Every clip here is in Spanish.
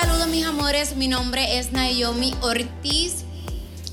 Saludos mis amores, mi nombre es Naomi Ortiz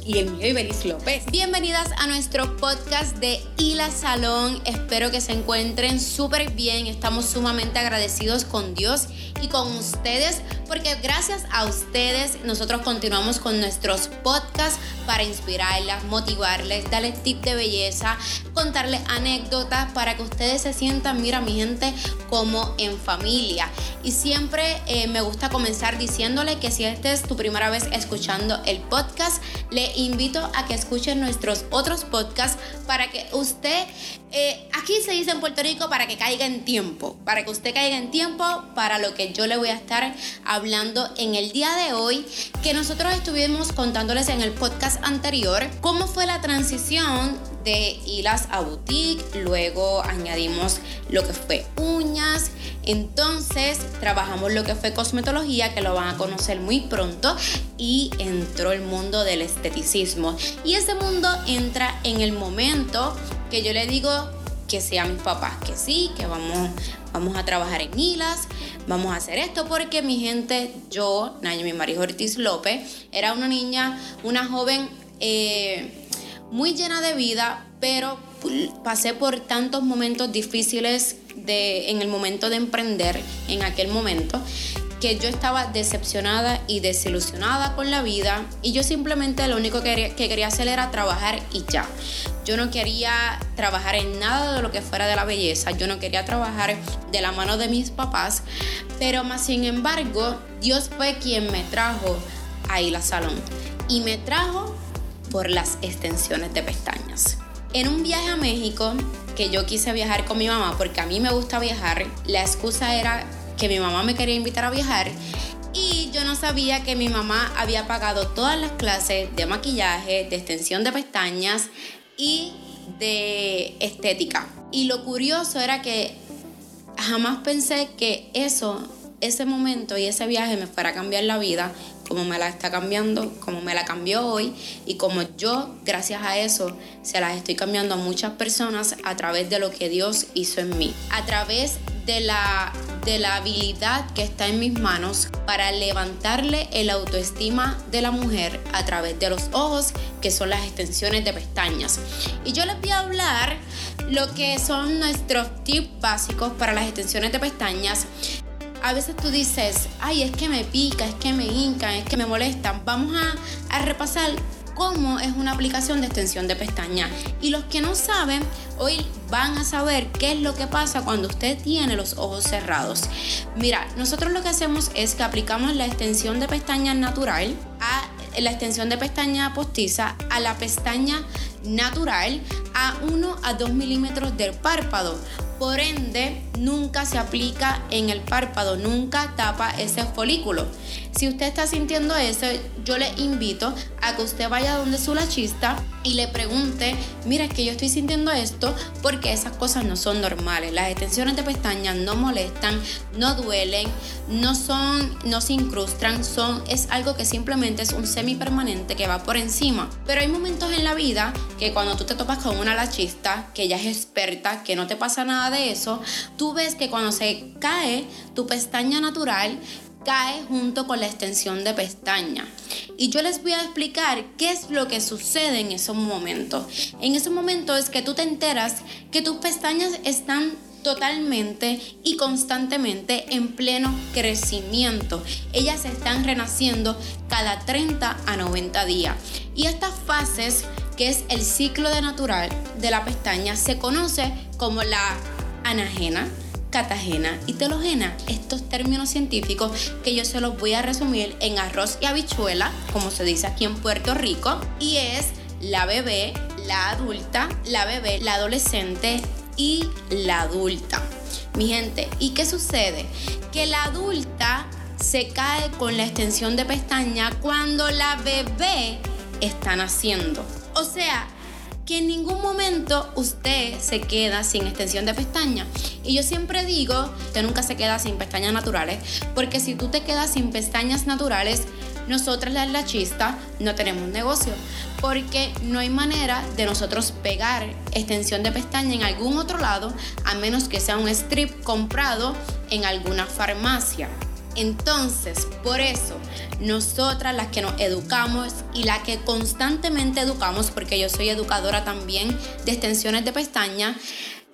y el mío Ibelis López. Bienvenidas a nuestro podcast de Hila Salón. Espero que se encuentren súper bien. Estamos sumamente agradecidos con Dios y con ustedes porque gracias a ustedes nosotros continuamos con nuestros podcasts para inspirarlas, motivarles, darles tips de belleza, contarles anécdotas para que ustedes se sientan, mira mi gente, como en familia. Y siempre eh, me gusta comenzar diciéndole que si esta es tu primera vez escuchando el podcast, le invito a que escuchen nuestros otros podcasts para que usted, eh, aquí se dice en Puerto Rico, para que caiga en tiempo, para que usted caiga en tiempo para lo que yo le voy a estar hablando en el día de hoy, que nosotros estuvimos contándoles en el podcast anterior cómo fue la transición de hilas a boutique, luego añadimos lo que fue uñas, entonces trabajamos lo que fue cosmetología, que lo van a conocer muy pronto, y entró el mundo del esteticismo. Y ese mundo entra en el momento que yo le digo que sea mis papás, que sí, que vamos, vamos a trabajar en hilas, vamos a hacer esto, porque mi gente, yo, mi María Ortiz López, era una niña, una joven eh, muy llena de vida, pero pasé por tantos momentos difíciles de, en el momento de emprender, en aquel momento, que yo estaba decepcionada y desilusionada con la vida y yo simplemente lo único que quería, hacer era trabajar y ya. Yo no quería trabajar en nada de lo que fuera de la belleza, yo no quería trabajar de la mano de mis papás, pero más sin embargo, Dios fue quien me trajo ahí la salón y me trajo por las extensiones de pestañas. En un viaje a México, que yo quise viajar con mi mamá porque a mí me gusta viajar, la excusa era que mi mamá me quería invitar a viajar y yo no sabía que mi mamá había pagado todas las clases de maquillaje, de extensión de pestañas y de estética. Y lo curioso era que jamás pensé que eso, ese momento y ese viaje me fuera a cambiar la vida como me la está cambiando, como me la cambió hoy y como yo, gracias a eso, se las estoy cambiando a muchas personas a través de lo que Dios hizo en mí, a través de la, de la habilidad que está en mis manos para levantarle el autoestima de la mujer a través de los ojos, que son las extensiones de pestañas. Y yo les voy a hablar lo que son nuestros tips básicos para las extensiones de pestañas a veces tú dices, ay, es que me pica, es que me hinca, es que me molesta. Vamos a, a repasar cómo es una aplicación de extensión de pestaña. Y los que no saben, hoy van a saber qué es lo que pasa cuando usted tiene los ojos cerrados. Mira, nosotros lo que hacemos es que aplicamos la extensión de pestaña natural a la extensión de pestaña postiza a la pestaña natural a 1 a 2 milímetros del párpado. Por ende, nunca se aplica en el párpado, nunca tapa ese folículo. Si usted está sintiendo eso, yo le invito a que usted vaya donde su lachista y le pregunte, mira, es que yo estoy sintiendo esto porque esas cosas no son normales. Las extensiones de pestañas no molestan, no duelen, no son, no se incrustan, son, es algo que simplemente es un semipermanente que va por encima. Pero hay momentos en la vida que cuando tú te topas con una lachista que ya es experta, que no te pasa nada de eso, tú ves que cuando se cae tu pestaña natural, cae junto con la extensión de pestaña. Y yo les voy a explicar qué es lo que sucede en esos momentos. En ese momento es que tú te enteras que tus pestañas están totalmente y constantemente en pleno crecimiento. Ellas están renaciendo cada 30 a 90 días. Y estas fases, que es el ciclo de natural de la pestaña, se conoce como la anagena, catagena y telogena. Estos términos científicos que yo se los voy a resumir en arroz y habichuela, como se dice aquí en Puerto Rico, y es la bebé, la adulta, la bebé, la adolescente y la adulta. Mi gente, ¿y qué sucede? Que la adulta se cae con la extensión de pestaña cuando la bebé está naciendo. O sea, que en ningún momento usted se queda sin extensión de pestaña. Y yo siempre digo, usted nunca se queda sin pestañas naturales, porque si tú te quedas sin pestañas naturales, nosotras las lachistas no tenemos negocio, porque no hay manera de nosotros pegar extensión de pestaña en algún otro lado, a menos que sea un strip comprado en alguna farmacia. Entonces, por eso, nosotras las que nos educamos y las que constantemente educamos, porque yo soy educadora también de extensiones de pestaña,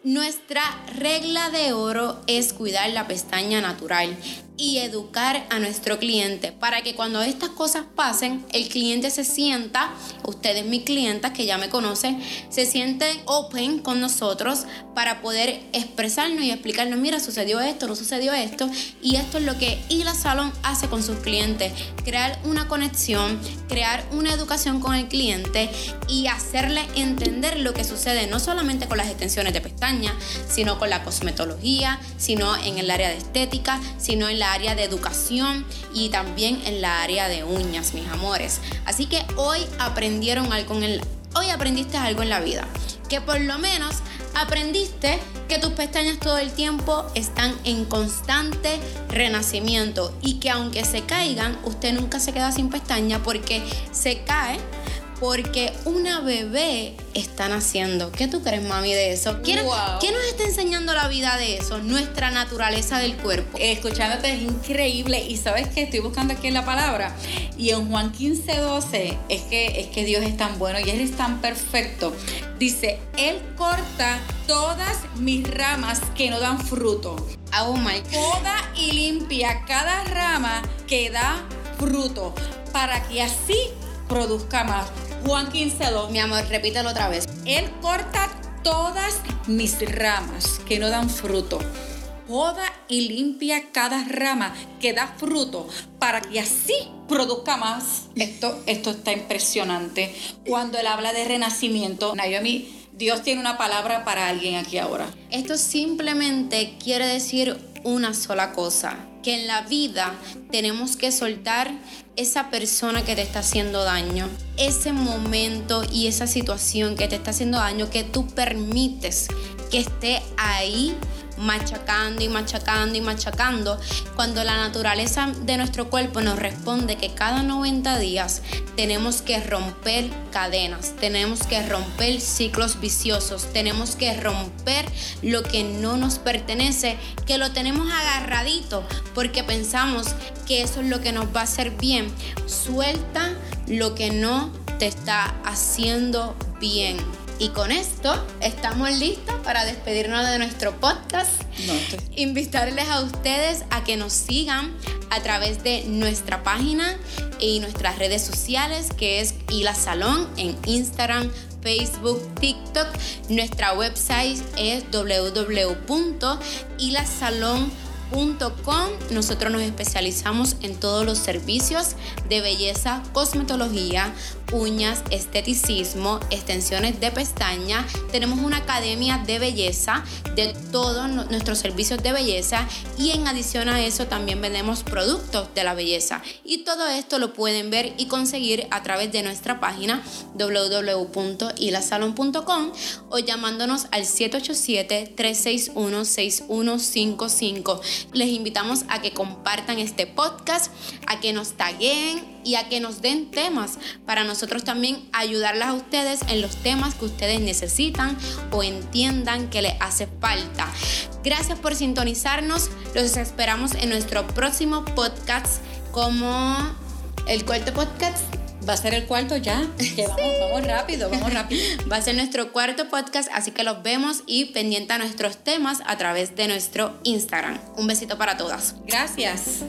nuestra regla de oro es cuidar la pestaña natural y educar a nuestro cliente para que cuando estas cosas pasen, el cliente se sienta, ustedes mis clientas que ya me conocen, se sienten open con nosotros para poder expresarnos y explicarnos, mira, sucedió esto, no sucedió esto, y esto es lo que Ila Salón hace con sus clientes, crear una conexión, crear una educación con el cliente y hacerle entender lo que sucede no solamente con las extensiones de pestaña, sino con la cosmetología, sino en el área de estética, sino en la área de educación y también en la área de uñas, mis amores. Así que hoy aprendieron algo en hoy aprendiste algo en la vida, que por lo menos aprendiste que tus pestañas todo el tiempo están en constante renacimiento y que aunque se caigan, usted nunca se queda sin pestaña porque se cae porque una bebé está naciendo. ¿Qué tú crees, mami, de eso? ¿Qué, nos está enseñando la vida de eso? Nuestra naturaleza del cuerpo. Escuchándote es increíble y sabes que estoy buscando aquí en la palabra y en Juan 15, 12 es que, es que Dios es tan bueno y Él es tan perfecto. Dice, Él corta todas mis ramas que no dan fruto. Oh my. Poda y limpia cada rama que da fruto para que así produzca más. Juan 15.2. Mi amor, repítelo otra vez. Él corta todas mis ramas que no dan fruto. Poda y limpia cada rama que da fruto para que así produzca más. Esto, esto está impresionante. Cuando él habla de renacimiento, Naomi, Dios tiene una palabra para alguien aquí ahora. Esto simplemente quiere decir una sola cosa, que en la vida tenemos que soltar esa persona que te está haciendo daño, ese momento y esa situación que te está haciendo daño, que tú permites que esté ahí machacando y machacando y machacando, cuando la naturaleza de nuestro cuerpo nos responde que cada 90 días tenemos que romper cadenas, tenemos que romper ciclos viciosos, tenemos que romper lo que no nos pertenece, que lo tenemos agarradito porque pensamos que eso es lo que nos va a hacer bien. Suelta lo que no te está haciendo bien. Y con esto estamos listos para despedirnos de nuestro podcast. Invitarles a ustedes a que nos sigan a través de nuestra página y nuestras redes sociales, que es Ila Salón en Instagram, Facebook, TikTok. Nuestra website es www.ilasalon.com nosotros nos especializamos en todos los servicios de belleza, cosmetología, uñas, esteticismo, extensiones de pestaña. Tenemos una academia de belleza de todos nuestros servicios de belleza y en adición a eso también vendemos productos de la belleza. Y todo esto lo pueden ver y conseguir a través de nuestra página www.ilasalon.com o llamándonos al 787-361-6155 les invitamos a que compartan este podcast, a que nos taguen y a que nos den temas para nosotros también ayudarlas a ustedes en los temas que ustedes necesitan o entiendan que les hace falta. Gracias por sintonizarnos. Los esperamos en nuestro próximo podcast como el cuarto podcast Va a ser el cuarto ya. vamos, rápido, vamos rápido. Va a ser nuestro cuarto podcast, así que los vemos y pendiente a nuestros temas a través de nuestro Instagram. Un besito para todas. Gracias.